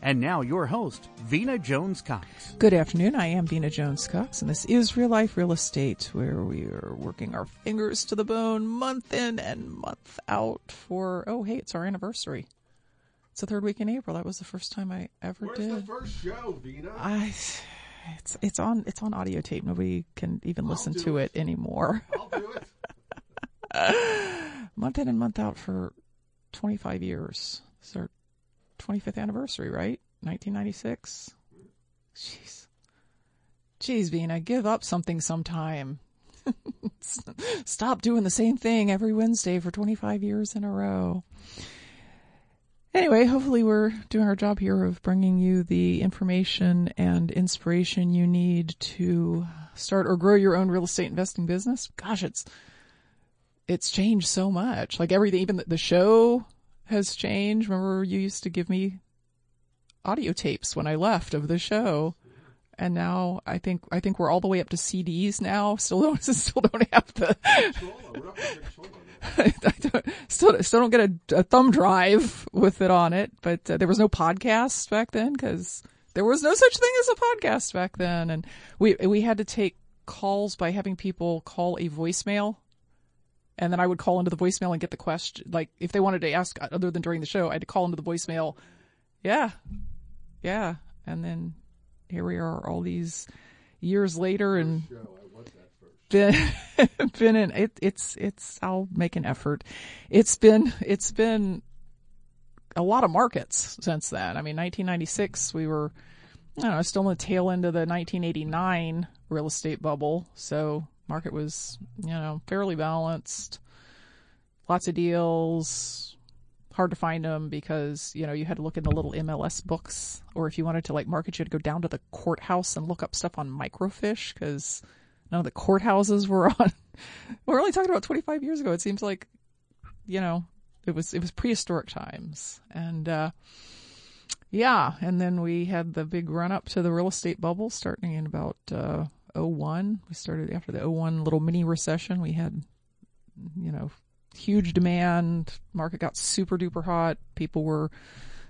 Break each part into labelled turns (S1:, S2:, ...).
S1: And now your host, Vina Jones Cox.
S2: Good afternoon. I am Vina Jones Cox, and this is Real Life Real Estate, where we are working our fingers to the bone month in and month out for, oh, hey, it's our anniversary. It's the third week in April. That was the first time I ever
S3: Where's
S2: did.
S3: the first show, Vina?
S2: I, it's it's on it's on audio tape. Nobody can even
S3: I'll
S2: listen to it,
S3: it.
S2: anymore.
S3: I'll do it.
S2: month in and month out for 25 years. It's our 25th anniversary, right? 1996. Jeez. Jeez, Vina, give up something sometime. Stop doing the same thing every Wednesday for 25 years in a row. Anyway, hopefully we're doing our job here of bringing you the information and inspiration you need to start or grow your own real estate investing business. Gosh, it's it's changed so much. Like everything, even the show has changed. Remember, you used to give me audio tapes when I left of the show, and now I think I think we're all the way up to CDs now. Still don't still don't have the don't, still still don't get a, a thumb drive with it on it. But uh, there was no podcast back then because there was no such thing as a podcast back then, and we we had to take calls by having people call a voicemail. And then I would call into the voicemail and get the question, like if they wanted to ask other than during the show, I had to call into the voicemail. Yeah, yeah. And then here we are, all these years later, and
S3: Show. I want that first.
S2: been been in it it's it's I'll make an effort. It's been it's been a lot of markets since then. I mean 1996 we were I don't know, still in the tail end of the 1989 real estate bubble. So market was, you know, fairly balanced. Lots of deals. Hard to find them because, you know, you had to look in the little MLS books or if you wanted to like market, you had to go down to the courthouse and look up stuff on microfiche because none of the courthouses were on. We're only talking about 25 years ago. It seems like, you know, it was it was prehistoric times, and uh, yeah. And then we had the big run up to the real estate bubble starting in about uh, 01. We started after the 01 little mini recession. We had, you know, huge demand. Market got super duper hot. People were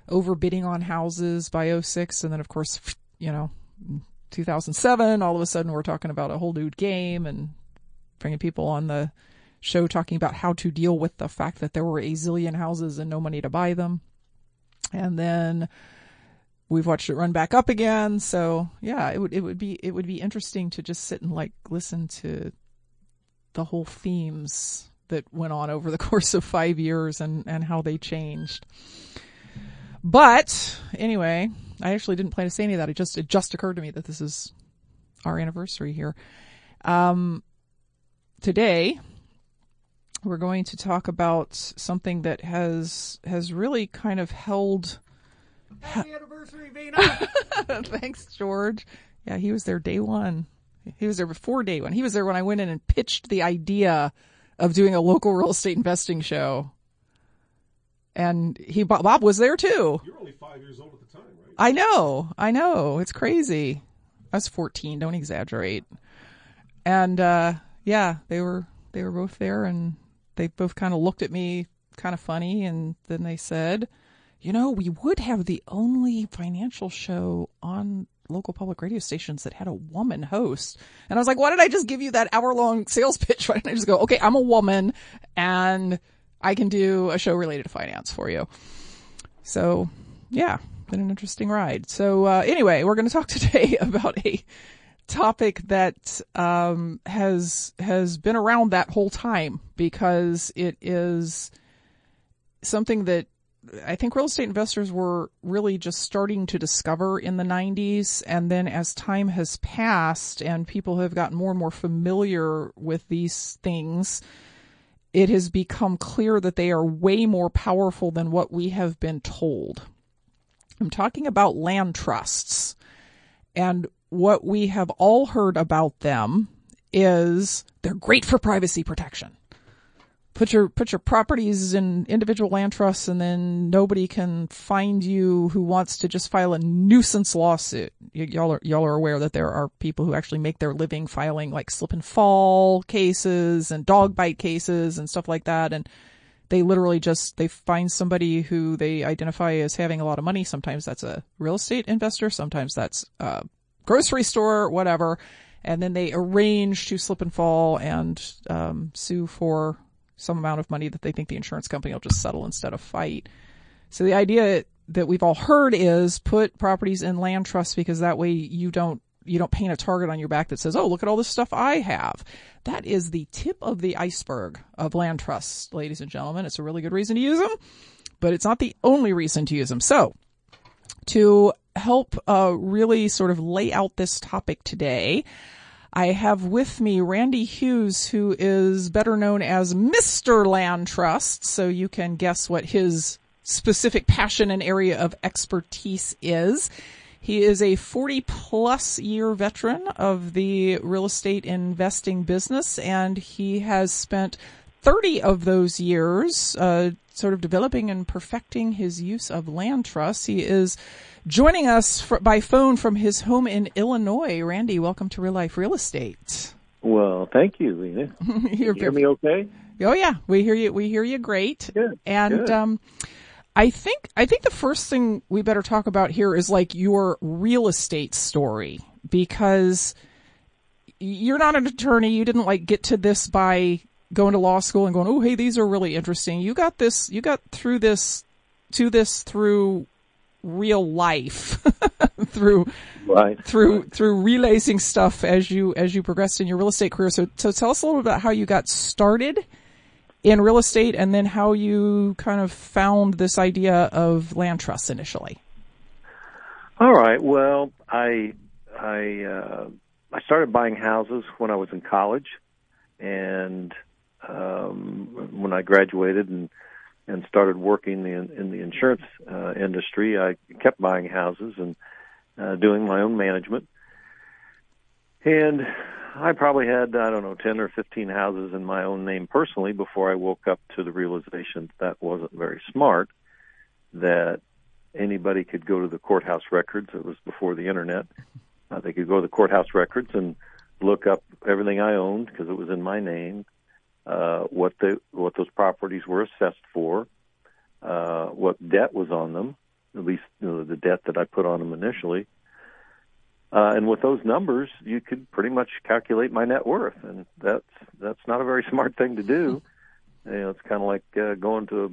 S2: overbidding on houses by 06, and then of course, you know, 2007, all of a sudden we're talking about a whole new game and bringing people on the show talking about how to deal with the fact that there were a zillion houses and no money to buy them. And then we've watched it run back up again. So yeah, it would, it would be, it would be interesting to just sit and like listen to the whole themes that went on over the course of five years and, and how they changed. But anyway, I actually didn't plan to say any of that. It just it just occurred to me that this is our anniversary here. Um, today we're going to talk about something that has has really kind of held.
S1: Happy anniversary, Vina!
S2: Thanks, George. Yeah, he was there day one. He was there before day one. He was there when I went in and pitched the idea of doing a local real estate investing show. And he Bob was there too.
S3: You're only five years old at the time, right?
S2: I know, I know. It's crazy. I was 14. Don't exaggerate. And uh, yeah, they were they were both there, and they both kind of looked at me kind of funny, and then they said, "You know, we would have the only financial show on local public radio stations that had a woman host." And I was like, "Why did I just give you that hour long sales pitch? Why didn't I just go, okay, I'm a woman, and I can do a show related to finance for you." So yeah, been an interesting ride. So uh, anyway, we're going to talk today about a topic that um, has has been around that whole time because it is something that I think real estate investors were really just starting to discover in the 90s. And then as time has passed and people have gotten more and more familiar with these things, it has become clear that they are way more powerful than what we have been told. I'm talking about land trusts. And what we have all heard about them is they're great for privacy protection put your put your properties in individual land trusts and then nobody can find you who wants to just file a nuisance lawsuit. Y- y'all are y'all are aware that there are people who actually make their living filing like slip and fall cases and dog bite cases and stuff like that and they literally just they find somebody who they identify as having a lot of money. Sometimes that's a real estate investor, sometimes that's a grocery store, whatever. And then they arrange to slip and fall and um, sue for some amount of money that they think the insurance company will just settle instead of fight. So the idea that we've all heard is put properties in land trusts because that way you don't you don't paint a target on your back that says, "Oh, look at all this stuff I have." That is the tip of the iceberg of land trusts, ladies and gentlemen. It's a really good reason to use them, but it's not the only reason to use them. So, to help uh, really sort of lay out this topic today, I have with me Randy Hughes, who is better known as Mr. Land Trust, so you can guess what his specific passion and area of expertise is. He is a 40 plus year veteran of the real estate investing business, and he has spent 30 of those years uh, sort of developing and perfecting his use of land trusts. He is Joining us for, by phone from his home in Illinois, Randy, welcome to Real Life Real Estate.
S4: Well, thank you, Lena. you hear me okay?
S2: Oh yeah, we hear you. We hear you great.
S4: Good.
S2: And
S4: good.
S2: um, I think I think the first thing we better talk about here is like your real estate story because you're not an attorney. You didn't like get to this by going to law school and going, oh hey, these are really interesting. You got this. You got through this to this through real life through
S4: right.
S2: through through realizing stuff as you as you progressed in your real estate career. So so tell us a little bit about how you got started in real estate and then how you kind of found this idea of land trusts initially.
S4: All right. Well, I I uh, I started buying houses when I was in college, and um, when I graduated and and started working in, in the insurance uh, industry, I kept buying houses and uh, doing my own management. And I probably had, I don't know, 10 or 15 houses in my own name personally before I woke up to the realization that, wasn't very smart, that anybody could go to the courthouse records. It was before the internet. Uh, they could go to the courthouse records and look up everything I owned because it was in my name uh, what the what those properties were assessed for, uh, what debt was on them, at least you know, the debt that I put on them initially. Uh, and with those numbers, you could pretty much calculate my net worth, and that's that's not a very smart thing to do. You know, it's kind of like uh, going to a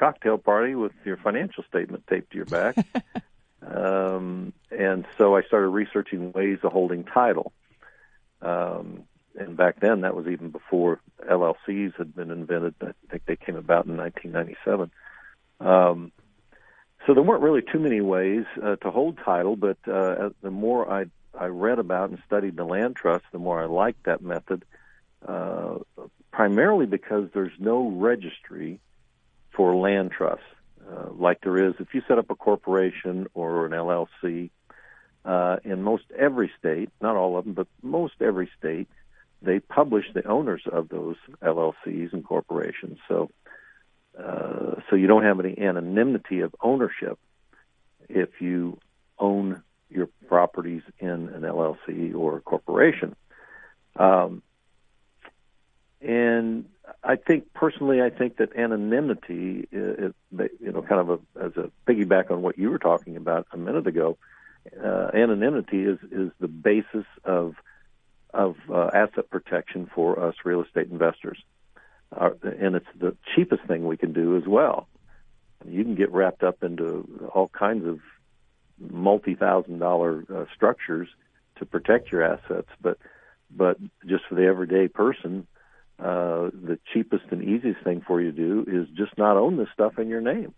S4: cocktail party with your financial statement taped to your back. um, and so I started researching ways of holding title. Um, and back then that was even before LLCs had been invented. I think they came about in 1997. Um, so there weren't really too many ways uh, to hold title, but uh, the more I I read about and studied the land trust, the more I liked that method. Uh, primarily because there's no registry for land trusts uh, like there is if you set up a corporation or an LLC. Uh, in most every state, not all of them, but most every state, they publish the owners of those LLCs and corporations. So, uh, so you don't have any anonymity of ownership if you own your properties in an LLC or a corporation. Um, and I think personally, I think that anonymity, is, you know, kind of a, as a piggyback on what you were talking about a minute ago, uh, anonymity is is the basis of of uh, asset protection for us real estate investors. Uh, and it's the cheapest thing we can do as well. You can get wrapped up into all kinds of multi thousand dollar uh, structures to protect your assets, but but just for the everyday person, uh, the cheapest and easiest thing for you to do is just not own this stuff in your name.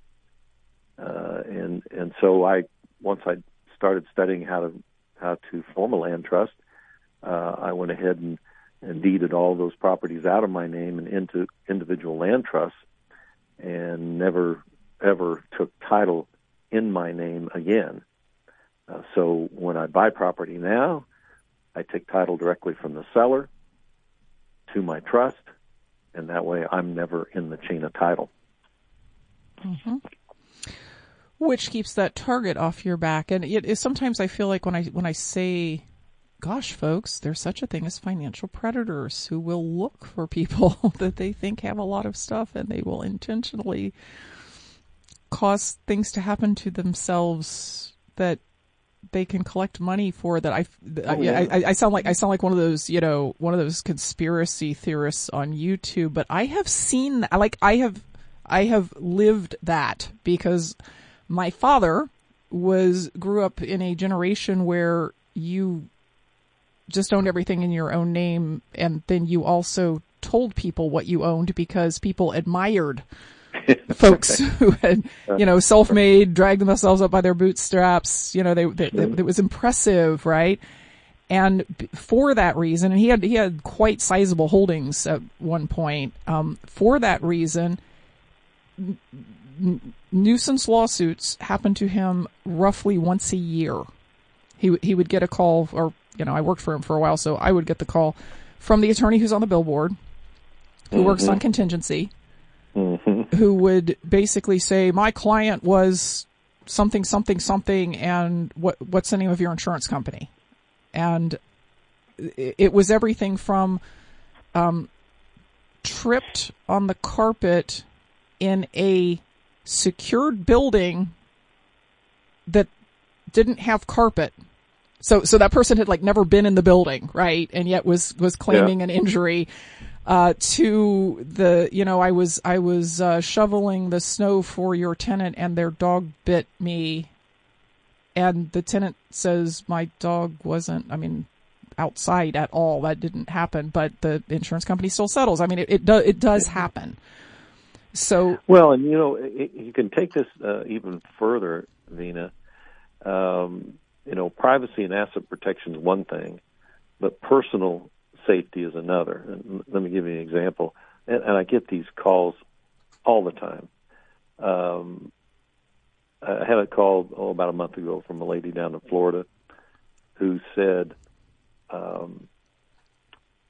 S4: Uh, and and so I once I started studying how to how to form a land trust, uh, I went ahead and, and deeded all those properties out of my name and into individual land trusts, and never ever took title in my name again. Uh, so when I buy property now, I take title directly from the seller to my trust, and that way I'm never in the chain of title.
S2: Mm-hmm. Which keeps that target off your back, and it, it, sometimes I feel like when I when I say, "Gosh, folks, there's such a thing as financial predators who will look for people that they think have a lot of stuff, and they will intentionally cause things to happen to themselves that they can collect money for that I, oh, yeah. I, I, sound like I sound like one of those you know one of those conspiracy theorists on YouTube but I have seen like I have I have lived that because my father was grew up in a generation where you just owned everything in your own name and then you also told people what you owned because people admired folks who had, you know, self-made, dragged themselves up by their bootstraps. You know, they, they, they, it was impressive, right? And for that reason, and he had he had quite sizable holdings at one point. Um, for that reason, n- nuisance lawsuits happened to him roughly once a year. He he would get a call, or you know, I worked for him for a while, so I would get the call from the attorney who's on the billboard, who mm-hmm. works on contingency, mm-hmm. who would basically say, "My client was something, something, something, and what what's the name of your insurance company?" And it was everything from um, tripped on the carpet in a secured building that didn't have carpet. So, so that person had like never been in the building, right? And yet was, was claiming yeah. an injury uh, to the, you know, I was, I was, uh, shoveling the snow for your tenant and their dog bit me. And the tenant says my dog wasn't, I mean, outside at all. That didn't happen, but the insurance company still settles. I mean, it, it does, it does happen. So,
S4: well, and you know, it, you can take this, uh, even further, Vina. Um, you know, privacy and asset protection is one thing, but personal safety is another. And let me give you an example. And, and I get these calls all the time. Um, I had a call oh, about a month ago from a lady down in Florida who said, um,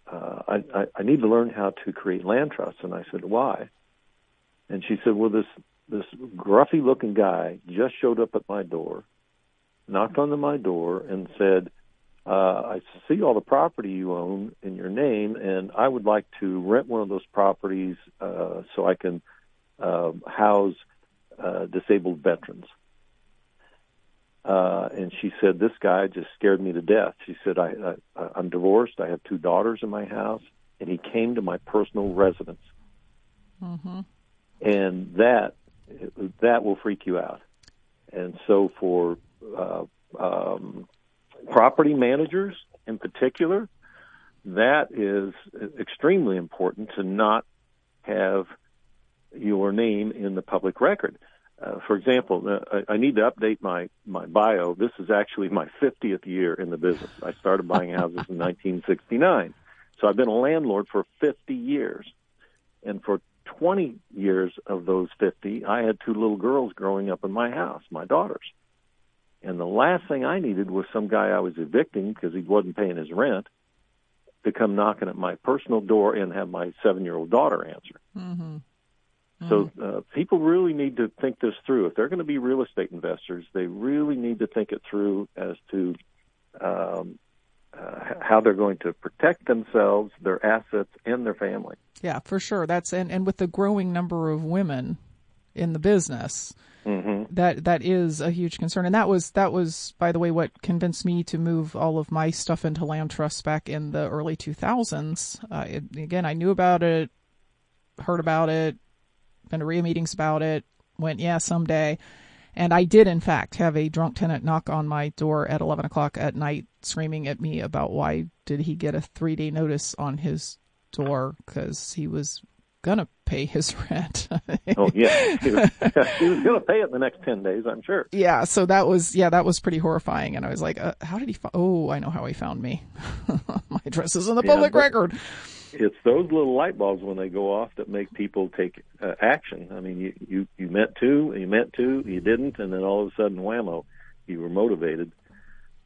S4: uh, I, I, I need to learn how to create land trusts. And I said, why? And she said, well, this, this gruffy looking guy just showed up at my door, knocked on my door and said, uh, I see all the property you own in your name, and I would like to rent one of those properties uh, so I can uh, house uh, disabled veterans. Uh, and she said, "This guy just scared me to death." She said, I, I, "I'm divorced. I have two daughters in my house, and he came to my personal residence." Mm-hmm. And that that will freak you out. And so for uh, um, property managers in particular, that is extremely important to not have your name in the public record. Uh, for example, uh, I, I need to update my, my bio. This is actually my 50th year in the business. I started buying houses in 1969. So I've been a landlord for 50 years. And for 20 years of those 50, I had two little girls growing up in my house, my daughters. And the last thing I needed was some guy I was evicting because he wasn't paying his rent to come knocking at my personal door and have my seven year old daughter answer. Mm-hmm. Mm-hmm. So uh, people really need to think this through. If they're going to be real estate investors, they really need to think it through as to um, uh, how they're going to protect themselves, their assets, and their family.
S2: Yeah, for sure. That's and, and with the growing number of women in the business, Mm-hmm. That that is a huge concern, and that was that was by the way what convinced me to move all of my stuff into land trusts back in the early 2000s. Uh, again, I knew about it, heard about it, been to REIA meetings about it, went yeah someday, And I did, in fact, have a drunk tenant knock on my door at 11 o'clock at night, screaming at me about why did he get a three day notice on his door because he was gonna pay his rent.
S4: oh yeah, he was, he was gonna pay it in the next ten days, I'm sure.
S2: Yeah, so that was yeah, that was pretty horrifying, and I was like, uh, how did he? Fi- oh, I know how he found me. My address is in the
S4: Yeah,
S2: public record.
S4: It's those little light bulbs when they go off that make people take uh, action. I mean, you, you you meant to, you meant to, you didn't, and then all of a sudden, whammo, you were motivated.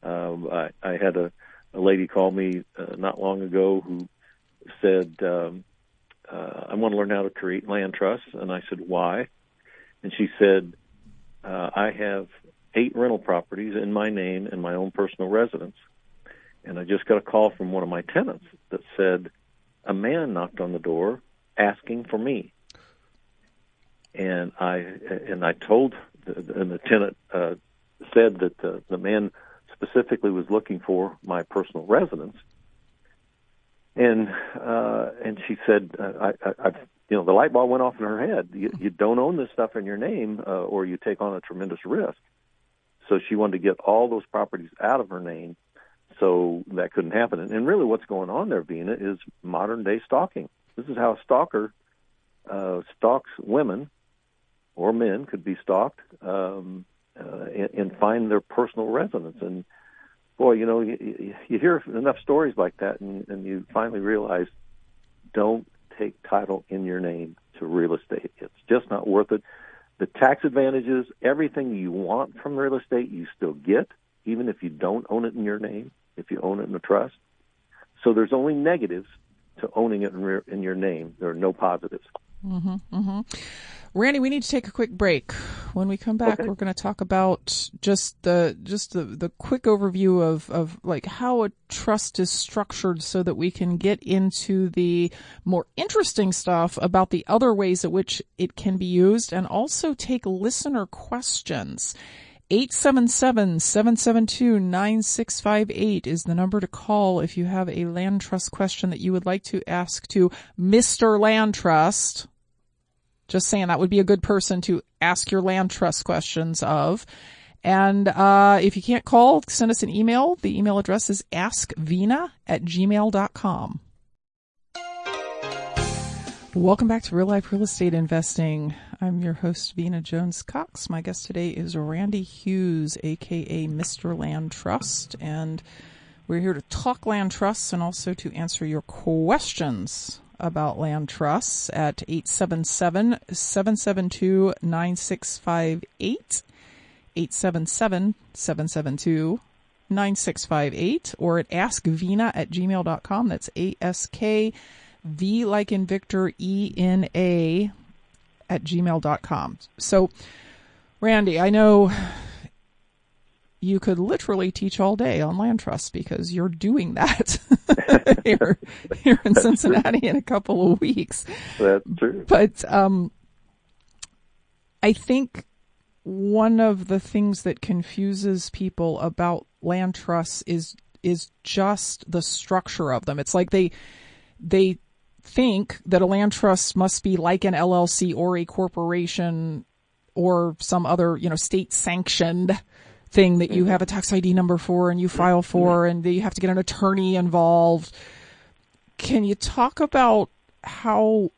S4: Um, I, I had a, a lady call me uh, not long ago who said, um, uh, "I want to learn how to create land trusts," and I said, "Why?" And she said, uh, "I have eight rental properties in my name and my own personal residence." And I just got a call from one of my tenants that said, a man knocked on the door asking for me. And I and I told and the tenant uh, said that the, the man specifically was looking for my personal residence. And uh, and she said, uh, I, I, I, you know, the light bulb went off in her head. You, you don't own this stuff in your name, uh, or you take on a tremendous risk. So she wanted to get all those properties out of her name so that couldn't happen. And, and really, what's going on there, Vina, is modern day stalking. This is how a stalker uh, stalks women or men could be stalked um, uh, and, and find their personal residence. And boy, you know, you, you, hear enough stories like that, and, and you finally realize don't take title in your name to real estate. It's just not worth it. The tax advantages, everything you want from real estate, you still get, even if you don't own it in your name if you own it in a trust. So there's only negatives to owning it in, re- in your name. There are no positives. Mm-hmm, mm-hmm.
S2: Randy, we need to take a quick break. When we come back,
S4: Okay.
S2: we're going to talk about just the just the, the quick overview of, of like how a trust is structured so that we can get into the more interesting stuff about the other ways at which it can be used and also take listener questions. 877-772-9658 is the number to call if you have a land trust question that you would like to ask to Mr. Land Trust. Just saying that would be a good person to ask your land trust questions of. And uh, if you can't call, send us an email. The email address is askvina at gmail.com. Welcome back to Real Life Real Estate Investing. I'm your host, Vina Jones Cox. My guest today is Randy Hughes, aka Mr. Land Trust. And we're here to talk land trusts and also to answer your questions about land trusts at 877 772 9658. 877 772 9658 or at askvina at gmail.com. That's A S K V like in Victor E N A at gmail.com. So, Randy, I know you could literally teach all day on land trusts because you're doing that here, here in Cincinnati in a couple of weeks.
S4: That's true.
S2: But um, I think one of the things that confuses people about land trusts is is just the structure of them. It's like they they think that a land trust must be like an LLC or a corporation or some other, you know, state sanctioned thing that you have a tax ID number for and you file for and that you have to get an attorney involved. Can you talk about how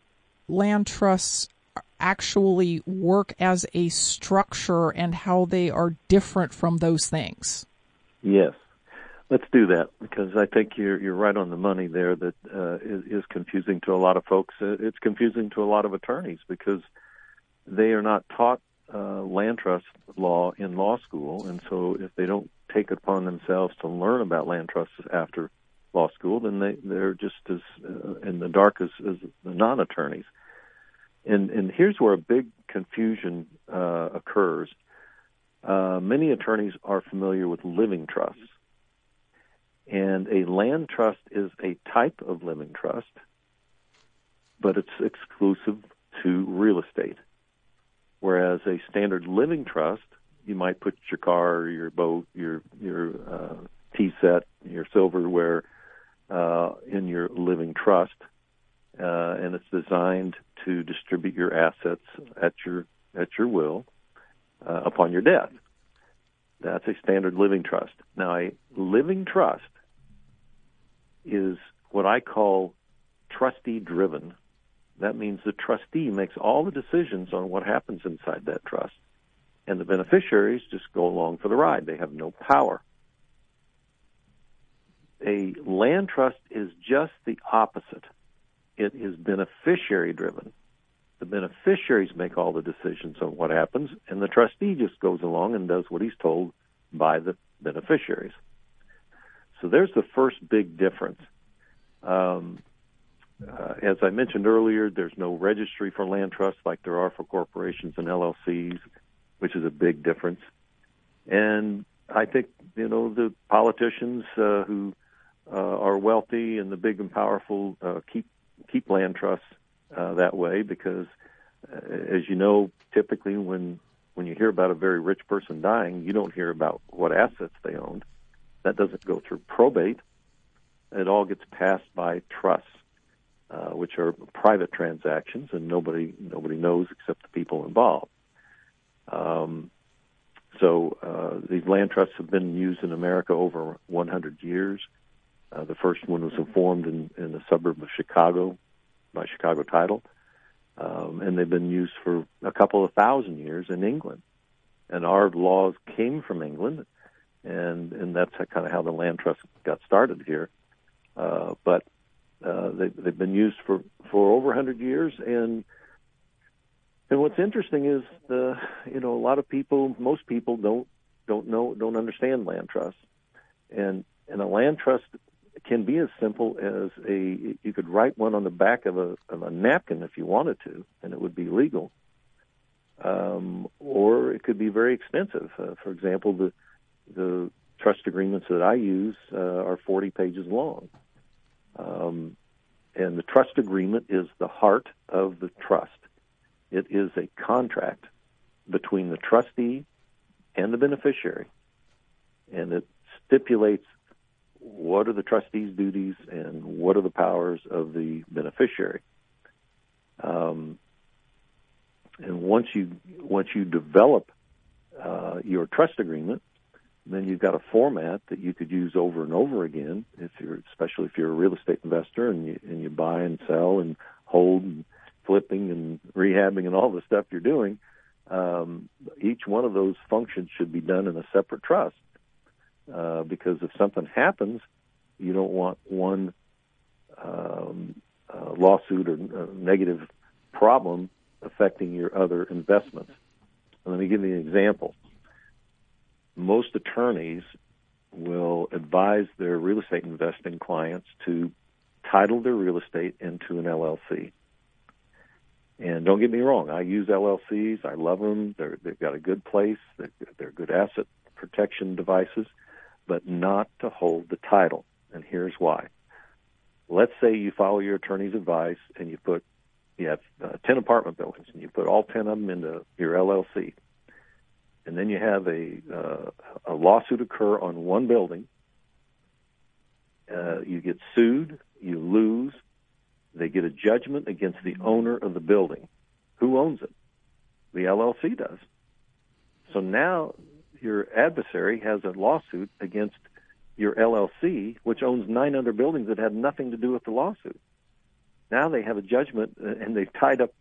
S2: land trusts actually work as a structure and how they are different from those things?
S4: Yes. Let's do that because I think you're you're right on the money there. That uh, is, is confusing to a lot of folks. Uh, It's confusing to a lot of attorneys because they are not taught uh, land trust law in law school, and so if they don't take it upon themselves to learn about land trusts after law school, then they they're just as uh, in the dark as, as the non-attorneys. And and here's where a big confusion uh, occurs. Uh, many attorneys are familiar with living trusts. And a land trust is a type of living trust, but it's exclusive to real estate. Whereas a standard living trust, you might put your car, your boat, your your uh, tea set, your silverware uh, in your living trust, uh, and it's designed to distribute your assets at your at your will. uh, upon your death. That's a standard living trust. Now, a living trust is what I call trustee driven. That means the trustee makes all the decisions on what happens inside that trust, and the beneficiaries just go along for the ride. They have no power. A land trust is just the opposite. It is beneficiary driven. The beneficiaries make all the decisions on what happens, and the trustee just goes along and does what he's told by the beneficiaries. So there's the first big difference. Um, uh, as I mentioned earlier, there's no registry for land trusts like there are for corporations and LLCs, which is a big difference. And I think you know the politicians uh, who uh, are wealthy and the big and powerful uh, keep keep land trusts uh, that way because, uh, as you know, typically when when you hear about a very rich person dying, you don't hear about what assets they owned. That doesn't go through probate. It all gets passed by trusts, uh, which are private transactions, and nobody nobody knows except the people involved. Um, so uh, these land trusts have been used in America over 100 years. Uh, the first one was formed in, in the suburb of Chicago by Chicago Title, um, and they've been used for a couple of thousand years in England. And our laws came from England, and and that's kind of how the land trust got started here. Uh, but uh, they, they've been used for for over 100 years, and and what's interesting is the you know a lot of people, most people don't don't know don't understand land trusts, and and a land trust can be as simple as a you could write one on the back of a of a napkin if you wanted to, and it would be legal. Um, or it could be very expensive. Uh, for example, the the trust agreements that I use uh, are 40 pages long, um, and the trust agreement is the heart of the trust. It is a contract between the trustee and the beneficiary, and it stipulates what are the trustee's duties and what are the powers of the beneficiary. Um, and once you once you develop uh, your trust agreement, then you've got a format that you could use over and over again. If you're especially if you're a real estate investor and you and you buy and sell and hold and flipping and rehabbing and all the stuff you're doing, um, each one of those functions should be done in a separate trust. Uh, because if something happens, you don't want one um, uh, lawsuit or uh, negative problem affecting your other investments. And let me give you an example. Most attorneys will advise their real estate investing clients to title their real estate into an LLC. And don't get me wrong, I use LLCs. I love them. They're, they've got a good place. They're, they're good asset protection devices but not to hold the title. And here's why. Let's say you follow your attorney's advice and you put you have uh, 10 apartment buildings and you put all 10 of them into your LLC. And then you have a uh, a lawsuit occur on one building. Uh, you get sued, you lose. They get a judgment against the owner of the building. Who owns it? The LLC does. So now your adversary has a lawsuit against your LLC, which owns nine other buildings that had nothing to do with the lawsuit. Now they have a judgment uh, and they've tied up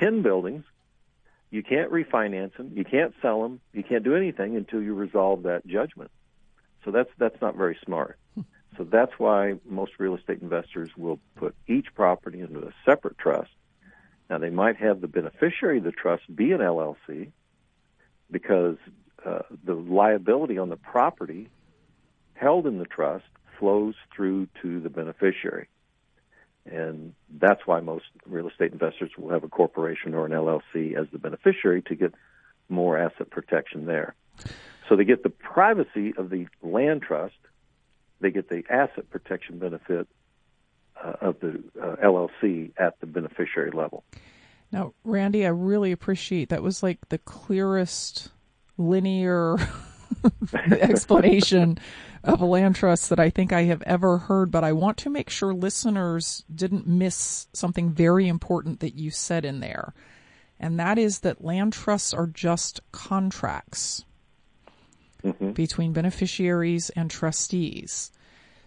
S4: 10 buildings. You can't refinance them. You can't sell them. You can't do anything until you resolve that judgment. So that's, that's not very smart. So that's why most real estate investors will put each property into a separate trust. Now they might have the beneficiary of the trust be an LLC because uh, the liability on the property held in the trust flows through to the beneficiary. And that's why most real estate investors will have a corporation or an LLC as the beneficiary to get more asset protection there. So they get the privacy of the land trust, they get the asset protection benefit uh, of the uh, LLC at the beneficiary level.
S2: Now, Randy, I really appreciate that was like the clearest linear explanation of a land trust that I think I have ever heard, but I want to make sure listeners didn't miss something very important that you said in there. and that is that land trusts are just contracts
S4: Mm-hmm.
S2: between beneficiaries and trustees.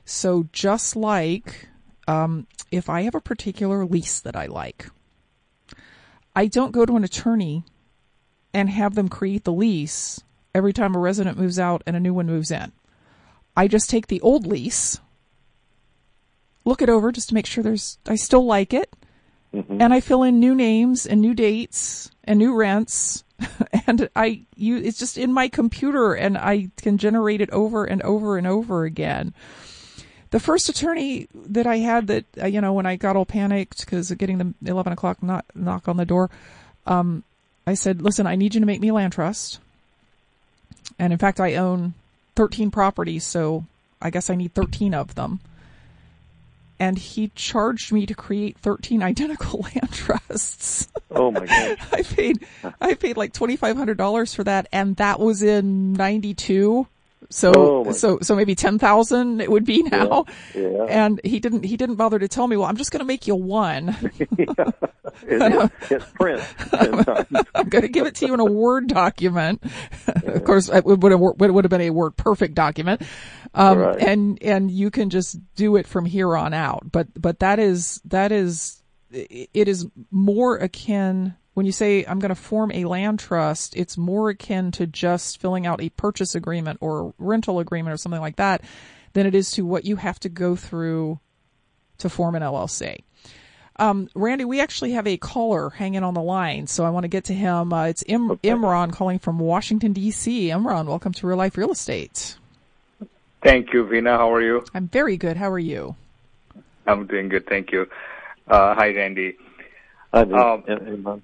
S2: So just like um, if I have a particular lease that I like, I don't go to an attorney and have them create the lease every time a resident moves out and a new one moves in. I just take the old lease, look it over just to make sure there's I still like it,
S4: Mm-hmm.
S2: and I fill in new names and new dates and new rents and I you it's just in my computer and I can generate it over and over and over again. The first attorney that I had that uh, you know when I got all panicked because of getting the eleven o'clock knock, knock on the door, um, I said, "Listen, I need you to make me a land trust." And in fact, I own thirteen properties, so I guess I need thirteen of them and he charged me to create 13 identical land trusts.
S4: Oh my gosh.
S2: I paid I paid like $2500 for that and that was in 92. So
S4: Oh,
S2: so so maybe 10,000 it would be now.
S4: Yeah.
S2: And he didn't he didn't bother to tell me, "Well, I'm just going to make you one.
S4: It, it's print.
S2: I'm going to give it to you in a Word document." of course, it would have it would have been a WordPerfect document. Um,
S4: Right.
S2: and and you can just do it from here on out. But but that is that is it is more akin when you say I'm going to form a land trust, it's more akin to just filling out a purchase agreement or rental agreement or something like that than it is to what you have to go through to form an LLC. Um, Randy, we actually have a caller hanging on the line, so I want to get to him. Uh, it's Im-
S4: Okay.
S2: Imran calling from Washington D.C. Imran, welcome to Real Life Real Estate.
S5: Thank you, Vina. How are you?
S2: I'm very good. How are you?
S5: I'm doing good, thank you. Uh, hi, Randy.
S4: I do.
S5: Um,
S4: And- and-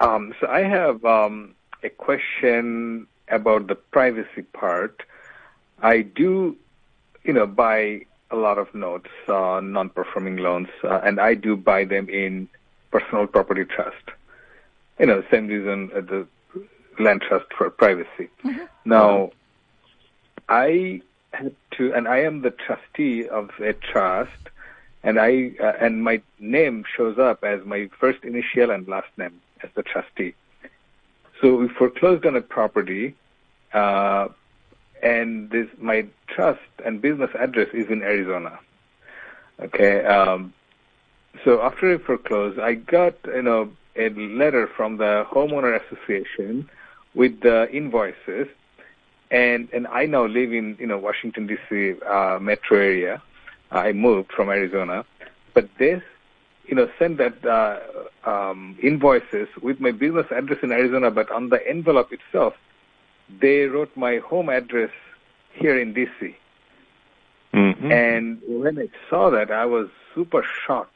S5: Um, so I have um, a question about the privacy part. I do, you know, buy a lot of notes, uh, non-performing loans, uh, and I do buy them in personal property trust. You know, same reason uh, the land trust for privacy. Now, I had to, and I am the trustee of a trust, and I uh, and my name shows up as my first initial and last name as the trustee. So we foreclosed on a property, uh, and this my trust and business address is in Arizona. Okay. Um, so after I foreclosed, I got you know a letter from the homeowner association with the invoices, and and I now live in you know Washington D.C. Uh, metro area. I moved from Arizona, but this you know sent that uh, um, invoices with my business address in Arizona, but on the envelope itself, they wrote my home address here in D.C.
S4: Mhm.
S5: And when I saw that, I was super shocked.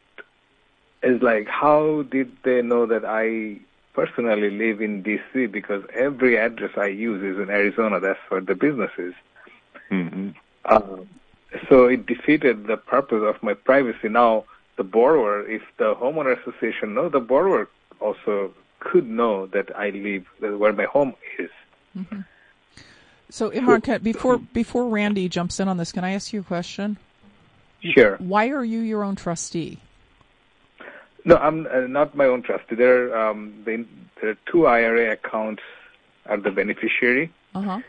S5: It's like, how did they know that I personally live in DC? Because every address I use is in Arizona. That's where the business is.
S4: Mhm.
S5: Um, so it defeated the purpose of my privacy. Now, the borrower, if the homeowner association know, the borrower also could know that I live where my home is.
S2: So Imran, before before Randy jumps in on this, can I ask you a question?
S5: Sure.
S2: Why are you your own trustee?
S5: No, I'm uh, not my own trustee. There, are, um, there are two IRA accounts are the beneficiary,
S2: Uh huh.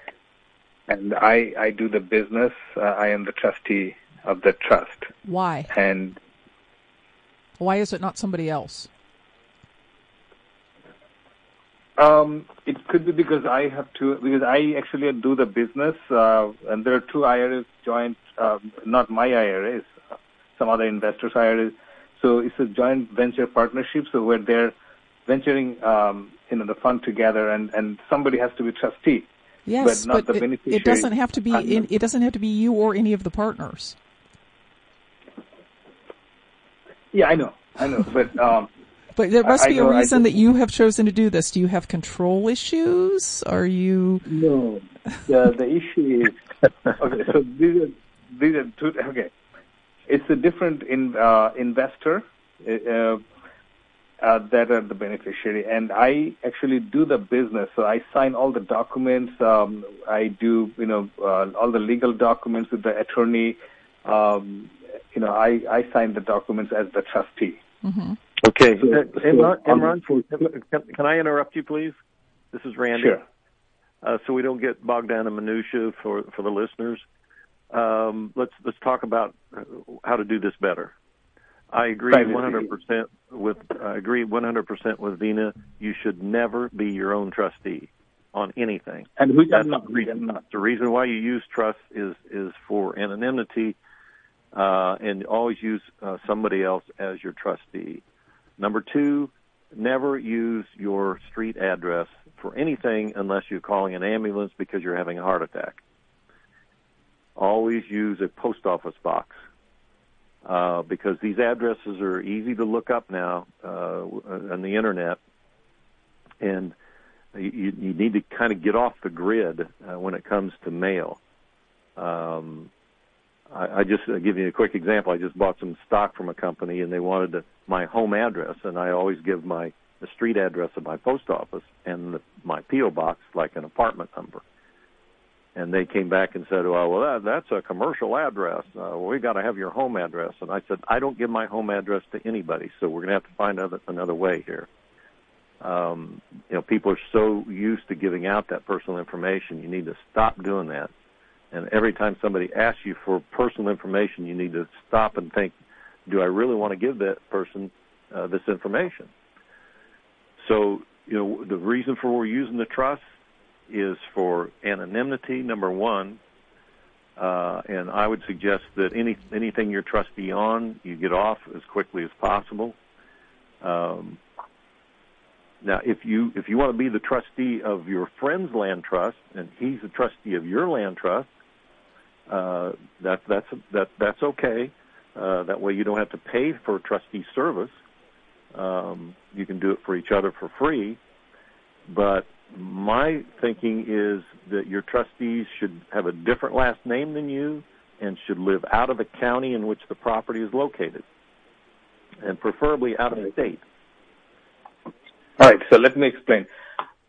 S5: and I, I do the business. Uh, I am the trustee of the trust,
S2: Why?
S5: and
S2: Why is it not somebody else?
S5: um, it could be because I have to because I actually do the business, uh, and there are two IRAs joint, um, not my IRAs, some other investors' IRAs. So it's a joint venture partnership. So where they're venturing, um, you know, the fund together, and and somebody has to be trustee.
S2: Yes,
S5: But not the
S2: it,
S5: beneficiary.
S2: it doesn't have to be.
S5: Not-
S2: it doesn't have to be you or any of the partners.
S5: Yeah, I know, I know, but um,
S2: But there must
S5: I
S2: be a reason that you have chosen to do this. Do you have control issues? Are you?
S5: No, the the issue is okay. So these are these are two. Okay, it's a different in, uh, investor uh, uh, that are the beneficiary, and I actually do the business. So I sign all the documents. Um, I do you know uh, all the legal documents with the attorney. Um, you know, I I sign the documents as the trustee.
S2: hmm
S4: Okay.
S5: So-
S4: Uh,
S5: so
S4: Imran,
S5: on
S4: Imran,
S5: the-
S4: can, can I interrupt you, please? This is Randy.
S5: Sure.
S4: Uh, so we don't get bogged down in minutia for for the listeners. Um, let's let's talk about how to do this better. I agree
S5: Privacy.
S4: 100% with I agree 100% with Vina. You should never be your own trustee on anything.
S5: And we
S4: That's
S5: cannot.
S4: the
S5: We
S4: reason. The reason why you use trust is is for anonymity, uh, and always use uh, somebody else as your trustee. Number two, never use your street address for anything unless you're calling an ambulance because you're having a heart attack. Always use a post office box uh, because these addresses are easy to look up now uh, on the internet, and you, you need to kind of get off the grid uh, when it comes to mail. Um, I, I just uh, give you a quick example. I just bought some stock from a company, and they wanted to, my home address, and I always give my the street address of my post office and the, my PO box like an apartment number. And they came back and said, "Well, well, that, that's a commercial address. Uh, we got to have your home address." And I said, "I don't give my home address to anybody, so we're going to have to find other, another way here." Um, you know, people are so used to giving out that personal information. You need to stop doing that. And every time somebody asks you for personal information, you need to stop and think, do I really want to give that person uh, this information? So, you know, the reason for we're using the trust is for anonymity, number one. Uh, and I would suggest that any anything you're trustee on, you get off as quickly as possible. Um, now, if you if you want to be the trustee of your friend's land trust, and he's the trustee of your land trust, uh, that that's that that's okay. Uh, that way, you don't have to pay for trustee service. Um, you can do it for each other for free. But my thinking is that your trustees should have a different last name than you, and should live out of the county in which the property is located, and preferably out of the state.
S5: All right, so let me explain.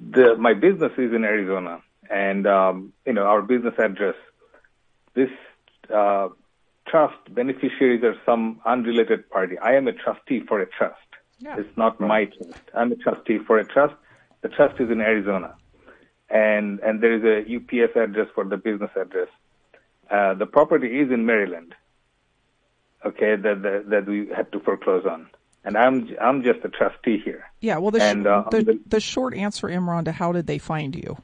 S5: The my business is in Arizona, and um, you know our business address. This uh, trust beneficiaries are some unrelated party. I am a trustee for a trust.
S2: Yeah.
S5: It's not my trust. I'm a trustee for a trust. The trust is in Arizona, and and there is a UPS address for the business address. Uh, the property is in Maryland. Okay, that that, that we had to foreclose on, and I'm I'm just a trustee here.
S2: Yeah, well, the, sh-
S5: And, uh,
S2: the,
S5: the-
S2: the short answer, Imran, to how did they find you?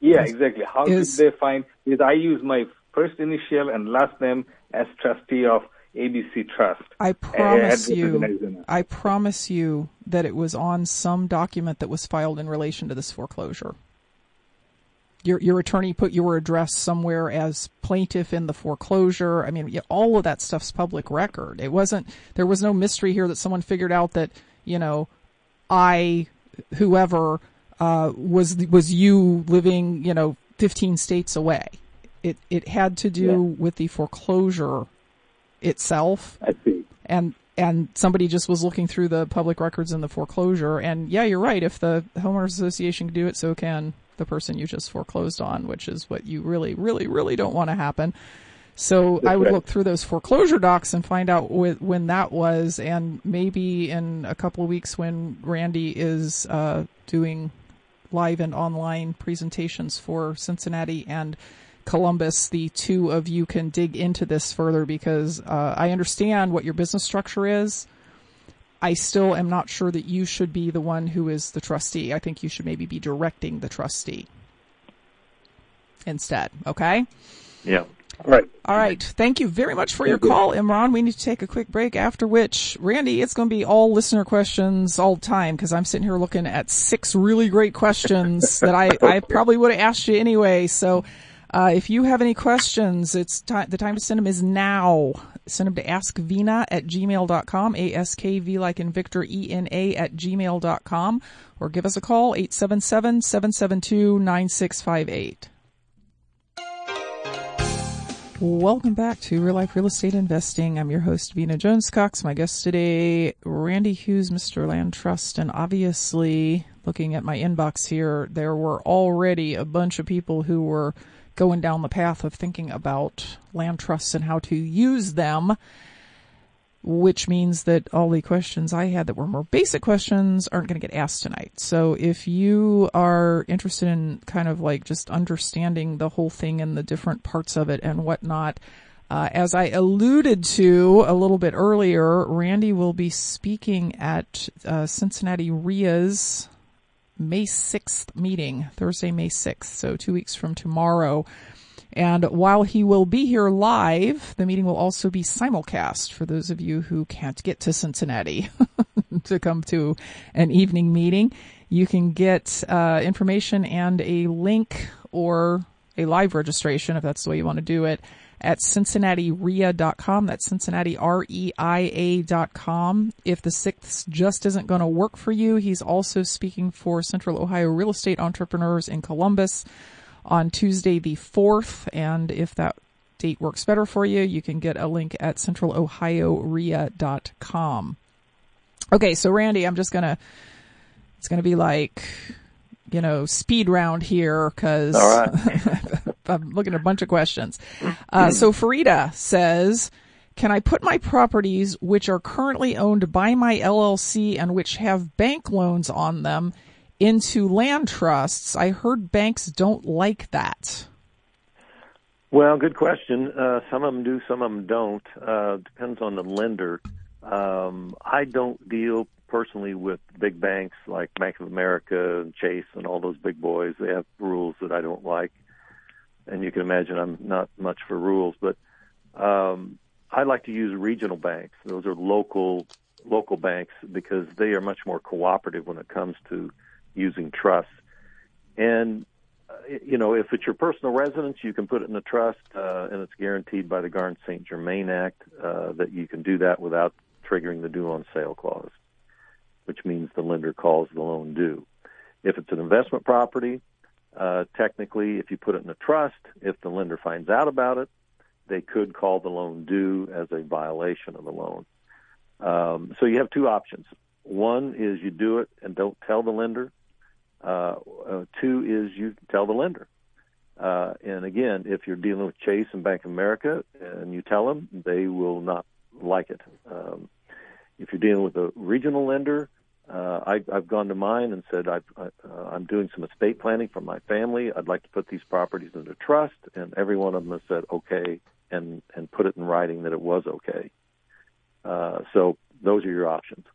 S5: Yeah,
S2: Is-
S5: exactly. How
S2: is-
S5: did they find? Is I use my first initial and last name as trustee of ABC Trust.
S2: I promise
S5: address is in
S2: you, I promise you that it was on some document that was filed in relation to this foreclosure. Your your attorney put your address somewhere as plaintiff in the foreclosure. I mean, all of that stuff's public record. It wasn't. There was no mystery here that someone figured out that you know, I, whoever, uh, was was you living you know 15 states away. It it had to do
S5: Yeah.
S2: with the foreclosure itself
S5: I see.
S2: and and somebody just was looking through the public records in the foreclosure and yeah you're right if the homeowners association can do it so can the person you just foreclosed on which is what you really really really don't want to happen so
S5: That's
S2: i would
S5: right.
S2: look through those foreclosure docs and find out wh- when that was and maybe in a couple of weeks when randy is uh, doing live and online presentations for cincinnati and Columbus, the two of you can dig into this further because uh, I understand what your business structure is. I still am not sure that you should be the one who is the trustee. I think you should maybe be directing the trustee instead. Okay?
S4: Yeah.
S5: All right.
S2: All right. Thank you very much for your call, Imran. We need to take a quick break, after which, Randy, it's going to be all listener questions all the time because I'm sitting here looking at six really great questions that I, I probably would have asked you anyway. So, uh, if you have any questions, it's the time to send them is now. Send them to askvina at gmail.com, A-S-K-V like in Victor, E-N-A at gmail.com, or give us a call, 877-772-9658. Welcome back to Real Life Real Estate Investing. I'm your host, Vina Jones Cox. My guest today, Randy Hughes, Mr. Land Trust. And obviously, looking at my inbox here, there were already a bunch of people who were going down the path of thinking about land trusts and how to use them. which means that all the questions I had that were more basic questions aren't going to get asked tonight. So if you are interested in kind of like just understanding the whole thing and the different parts of it and whatnot, uh, as I alluded to a little bit earlier, Randy will be speaking at uh, Cincinnati REIA's May 6th meeting, Thursday, May 6th, so two weeks from tomorrow. And while he will be here live, the meeting will also be simulcast for those of you who can't get to Cincinnati to come to an evening meeting. You can get uh, information and a link or a live registration if that's the way you want to do it at cincinnatireia.com. That's Cincinnati R-E-I-A.com. If the sixth just isn't going to work for you, he's also speaking for Central Ohio real estate entrepreneurs in Columbus on Tuesday the 4th. And if that date works better for you, you can get a link at centralohiorea.com. Okay, so Randy, I'm just gonna, it's gonna be like, you know, speed round here because
S4: All right.
S2: I'm looking at a bunch of questions. Uh, so Farida says, can I put my properties which are currently owned by my LLC and which have bank loans on them into land trusts? I heard banks don't like that.
S4: Well, good question. Uh, some of them do, some of them don't. Uh, depends on the lender. Um, I don't deal personally with big banks like Bank of America and Chase and all those big boys. They have rules that I don't like, and you can imagine I'm not much for rules. But um, I like to use regional banks. Those are local local banks because they are much more cooperative when it comes to using trusts. And uh, you know, if it's your personal residence, you can put it in a trust, uh, and it's guaranteed by the Garn St. Germain Act uh, that you can do that without triggering the due on sale clause, which means the lender calls the loan due. If it's an investment property, uh, technically, if you put it in a trust, if the lender finds out about it, they could call the loan due as a violation of the loan. Um, so you have two options. One is you do it and don't tell the lender. Uh, uh, two is you tell the lender. Uh, and again, if you're dealing with Chase and Bank of America and you tell them, they will not like it. Um, if you're dealing with a regional lender, uh, I, I've gone to mine and said I've, I, uh, I'm doing some estate planning for my family. I'd like to put these properties into trust, and every one of them has said okay and and put it in writing that it was okay. Uh, so those are your options.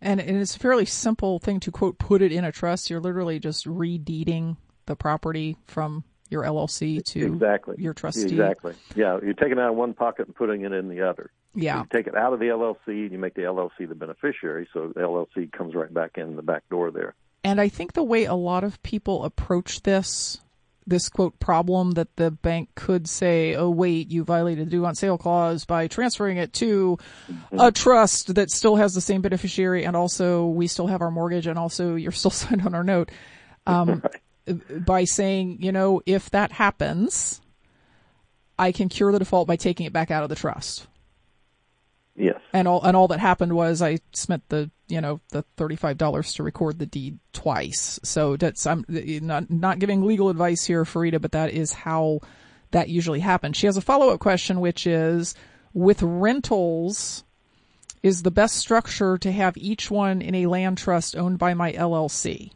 S2: And, and it's a fairly simple thing to quote put it in a trust. You're literally just redeeding the property from your LLC to
S4: exactly
S2: your trustee.
S4: Exactly. Yeah, you're taking it out of one pocket and putting it in the other.
S2: Yeah.
S4: You take it out of the LLC and you make the LLC the beneficiary, so the LLC comes right back in the back door there.
S2: And I think the way a lot of people approach this, this quote problem that the bank could say, oh wait, you violated the due on sale clause by transferring it to a trust that still has the same beneficiary and also we still have our mortgage and also you're still signed on our note. Um, by saying, you know, if that happens, I can cure the default by taking it back out of the trust.
S4: Yes.
S2: And all and all that happened was I spent the you know the thirty five dollars to record the deed twice. So that's I'm not not giving legal advice here, Farida, but that is how that usually happens. She has a follow up question, which is with rentals. Is the best structure to have each one in a land trust owned by my LLC?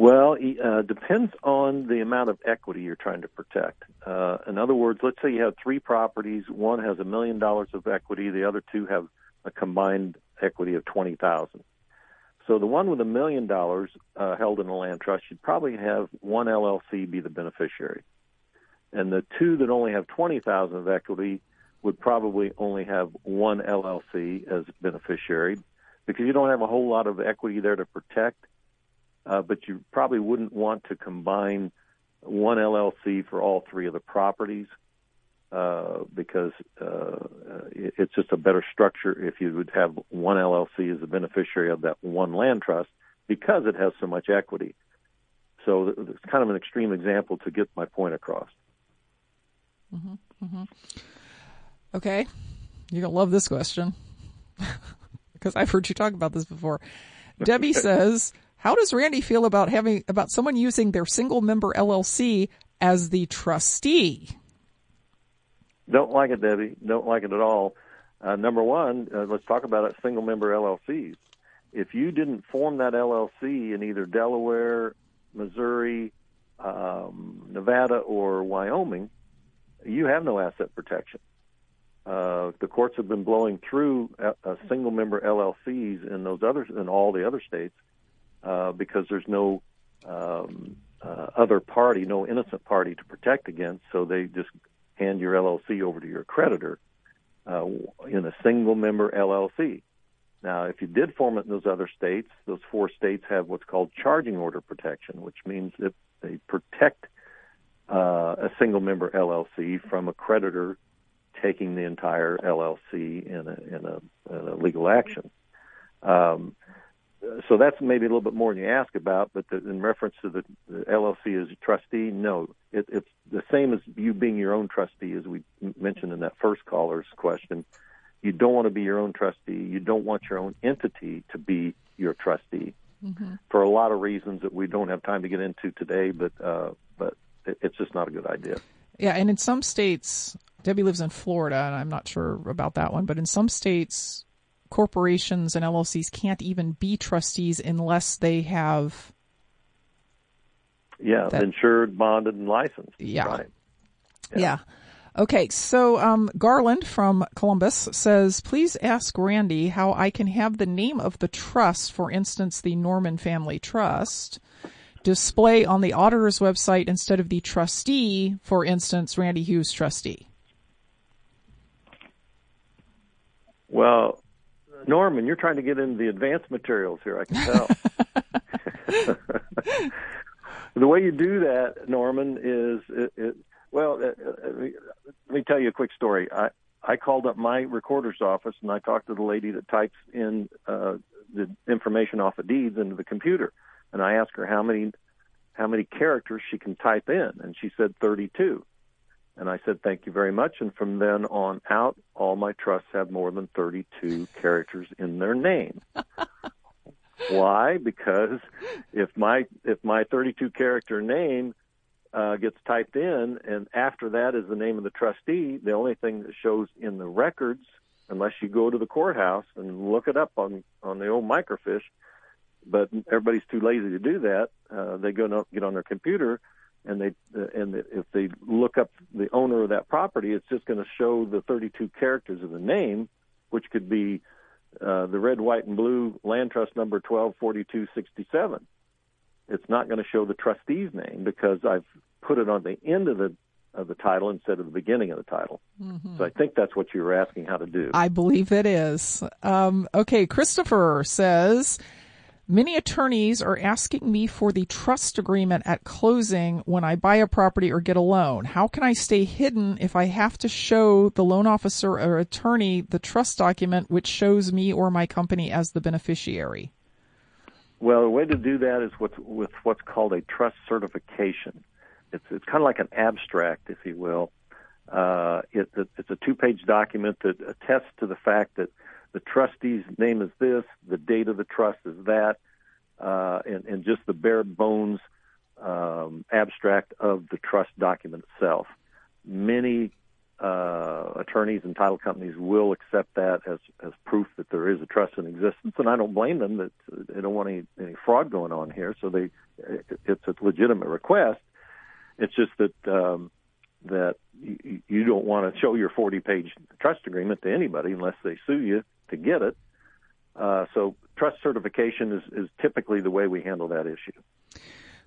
S4: Well, uh, depends on the amount of equity you're trying to protect. Uh, in other words, let's say you have three properties. One has a million dollars of equity. The other two have a combined equity of twenty thousand. So the one with a million dollars uh, held in a land trust should probably have one LLC be the beneficiary, and the two that only have twenty thousand of equity would probably only have one LLC as beneficiary, because you don't have a whole lot of equity there to protect uh, but you probably wouldn't want to combine one LLC for all three of the properties uh, because uh, it, it's just a better structure if you would have one LLC as a beneficiary of that one land trust because it has so much equity. So it's kind of an extreme example to get my point across.
S2: Mm-hmm, mm-hmm. Okay, you're gonna love this question because I've heard you talk about this before. Debbie says. How does Randy feel about having about someone using their single member LLC as the trustee?
S4: Don't like it, Debbie. Don't like it at all. Uh, number one, uh, let's talk about it. Single member LLCs. If you didn't form that LLC in either Delaware, Missouri, um, Nevada, or Wyoming, you have no asset protection. Uh, the courts have been blowing through a, a single member LLCs in those other in all the other states uh, because there's no um, uh, other party, no innocent party to protect against. So they just hand your LLC over to your creditor uh, in a single member LLC. Now, if you did form it in those other states, those four states have what's called charging order protection, which means that they protect uh, a single member LLC from a creditor taking the entire LLC in a, in a, in a legal action. Um, so that's maybe a little bit more than you ask about, but the, in reference to the, the LLC as a trustee, no, it, it's the same as you being your own trustee, as we mentioned in that first caller's question. You don't want to be your own trustee. You don't want your own entity to be your trustee mm-hmm. for a lot of reasons that we don't have time to get into today. But uh, but it, it's just not a good idea.
S2: Yeah, and in some states, Debbie lives in Florida, and I'm not sure about that one, but in some states, corporations and LLCs can't even be trustees unless they have.
S4: Yeah, that, insured, bonded, and licensed.
S2: Yeah.
S4: Right.
S2: Yeah. yeah. Okay, so um, Garland from Columbus says, please ask Randy how I can have the name of the trust, for instance, the Norman Family Trust, display on the auditor's website instead of the trustee, for instance, Randy Hughes Trustee.
S4: Well, Norman, you're trying to get into the advanced materials here, I can tell. the way you do that, Norman, is it, it, well. Uh, uh, let me tell you a quick story. I I called up my recorder's office and I talked to the lady that types in uh, the information off of deeds into the computer, and I asked her how many how many characters she can type in, and she said 32. And I said, thank you very much. And from then on out, all my trusts have more than 32 characters in their name. Why? Because if my if my 32 character name uh, gets typed in, and after that is the name of the trustee, the only thing that shows in the records, unless you go to the courthouse and look it up on on the old microfiche, but everybody's too lazy to do that. Uh, they go no, get on their computer and they uh, and if they look up the owner of that property, it's just going to show the 32 characters of the name, which could be uh, the red, white, and blue land trust number 124267. It's not going to show the trustee's name because I've put it on the end of the of the title instead of the beginning of the title. Mm-hmm. So I think that's what you were asking how to do.
S2: I believe it is. Um, okay, Christopher says Many attorneys are asking me for the trust agreement at closing when I buy a property or get a loan. How can I stay hidden if I have to show the loan officer or attorney the trust document which shows me or my company as the beneficiary?
S4: Well, the way to do that is with, with what's called a trust certification. It's, it's kind of like an abstract, if you will. Uh, it, it's a two-page document that attests to the fact that the trustee's name is this, the date of the trust is that, uh, and, and just the bare bones um, abstract of the trust document itself. Many uh, attorneys and title companies will accept that as as proof that there is a trust in existence, and I don't blame them that they don't want any, any fraud going on here. So they, it's a legitimate request. It's just that um, that you, you don't want to show your 40 page trust agreement to anybody unless they sue you to get it. Uh, so trust certification is, is typically the way we handle that issue.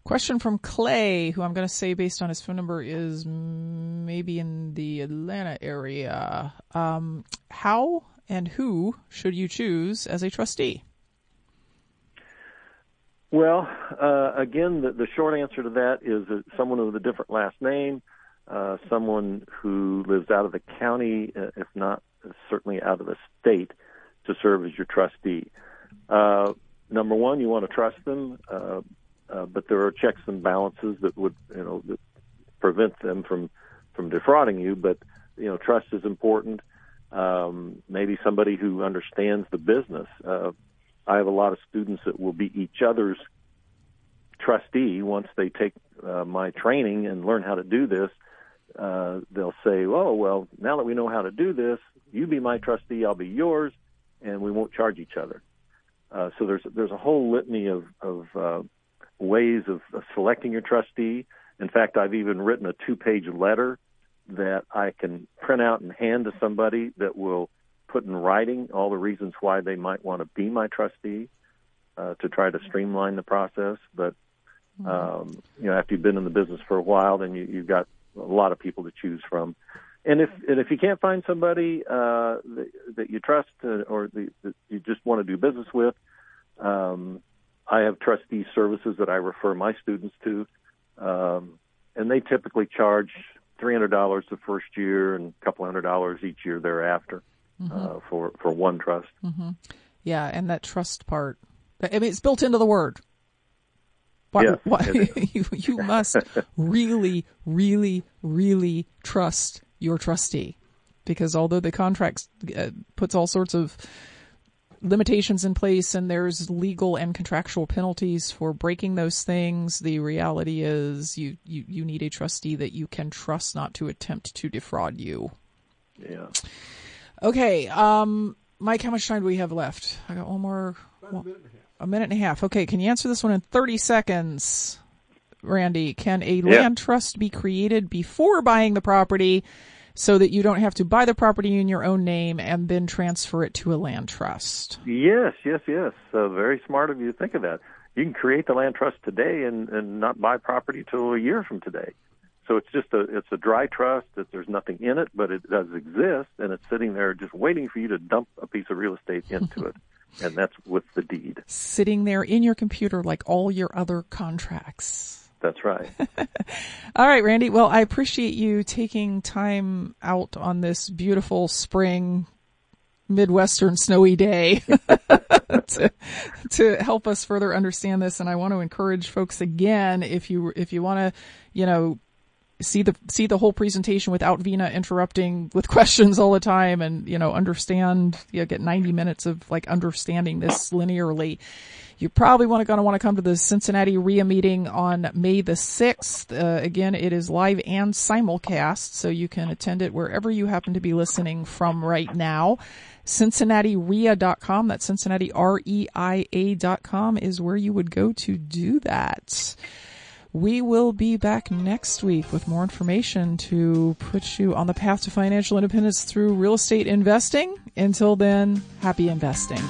S2: Question from Clay, who I'm going to say based on his phone number is maybe in the Atlanta area. Um, how and who should you choose as a trustee?
S4: Well, uh, again, the, the, short answer to that is someone with a different last name, uh, someone who lives out of the county, uh, if not certainly out of the state to serve as your trustee. Uh, number one, you want to trust them, uh, uh, but there are checks and balances that would, you know, that prevent them from from defrauding you. But you know, trust is important. Um, maybe somebody who understands the business. Uh, I have a lot of students that will be each other's trustee once they take uh, my training and learn how to do this. uh, they'll say, "Oh, well, now that we know how to do this, you be my trustee, I'll be yours, and we won't charge each other." Uh, so there's there's a whole litany of of uh, ways of, of selecting your trustee. In fact, I've even written a two-page letter that I can print out and hand to somebody that will put in writing all the reasons why they might want to be my trustee uh, to try to streamline the process. But um, you know, after you've been in the business for a while, then you, you've got a lot of people to choose from. And if and if you can't find somebody uh, that, that you trust uh, or the, that you just want to do business with, um, I have trustee services that I refer my students to, um, and they typically charge three hundred dollars the first year and a couple hundred dollars each year thereafter
S2: Mm-hmm.
S4: uh, for for one trust.
S2: Yeah, and that trust part. I mean, it's built into the word. Why,
S4: Yes,
S2: why, you, you must really, really, really trust your trustee. Because although the contract uh, puts all sorts of limitations in place and there's legal and contractual penalties for breaking those things, the reality is you, you, you need a trustee that you can trust not to attempt to defraud you.
S4: Yeah.
S2: Okay, um, Mike, how much time do we have left? I got one more.
S3: About a minute a.
S2: A minute and a half. Okay, can you answer this one in 30 seconds? Randy, can a land trust be created before buying the property so that you don't have to buy the property in your own name and then transfer it to a land trust?
S4: Yes, yes, yes. Uh, very smart of you to think of that. You can create the land trust today and, and not buy property till a year from today. So it's just a it's a dry trust that there's nothing in it, but it does exist, and it's sitting there just waiting for you to dump a piece of real estate into it, and that's with the deed.
S2: Sitting there in your computer like all your other contracts.
S4: That's right.
S2: All right, Randy. Well, I appreciate you taking time out on this beautiful spring Midwestern snowy day to, to help us further understand this. And I want to encourage folks again, if you, if you want to, you know, see the, see the whole presentation without Vina interrupting with questions all the time and, you know, understand, you know, get 90 minutes of like understanding this linearly. You probably want to going to want to come to the Cincinnati REIA meeting on May the 6th. Uh, again, it is live and simulcast, so you can attend it wherever you happen to be listening from right now. CincinnatiREIA.com, that's Cincinnati R-E-I-A.com is where you would go to do that. We will be back next week with more information to put you on the path to financial independence through real estate investing. Until then, happy investing.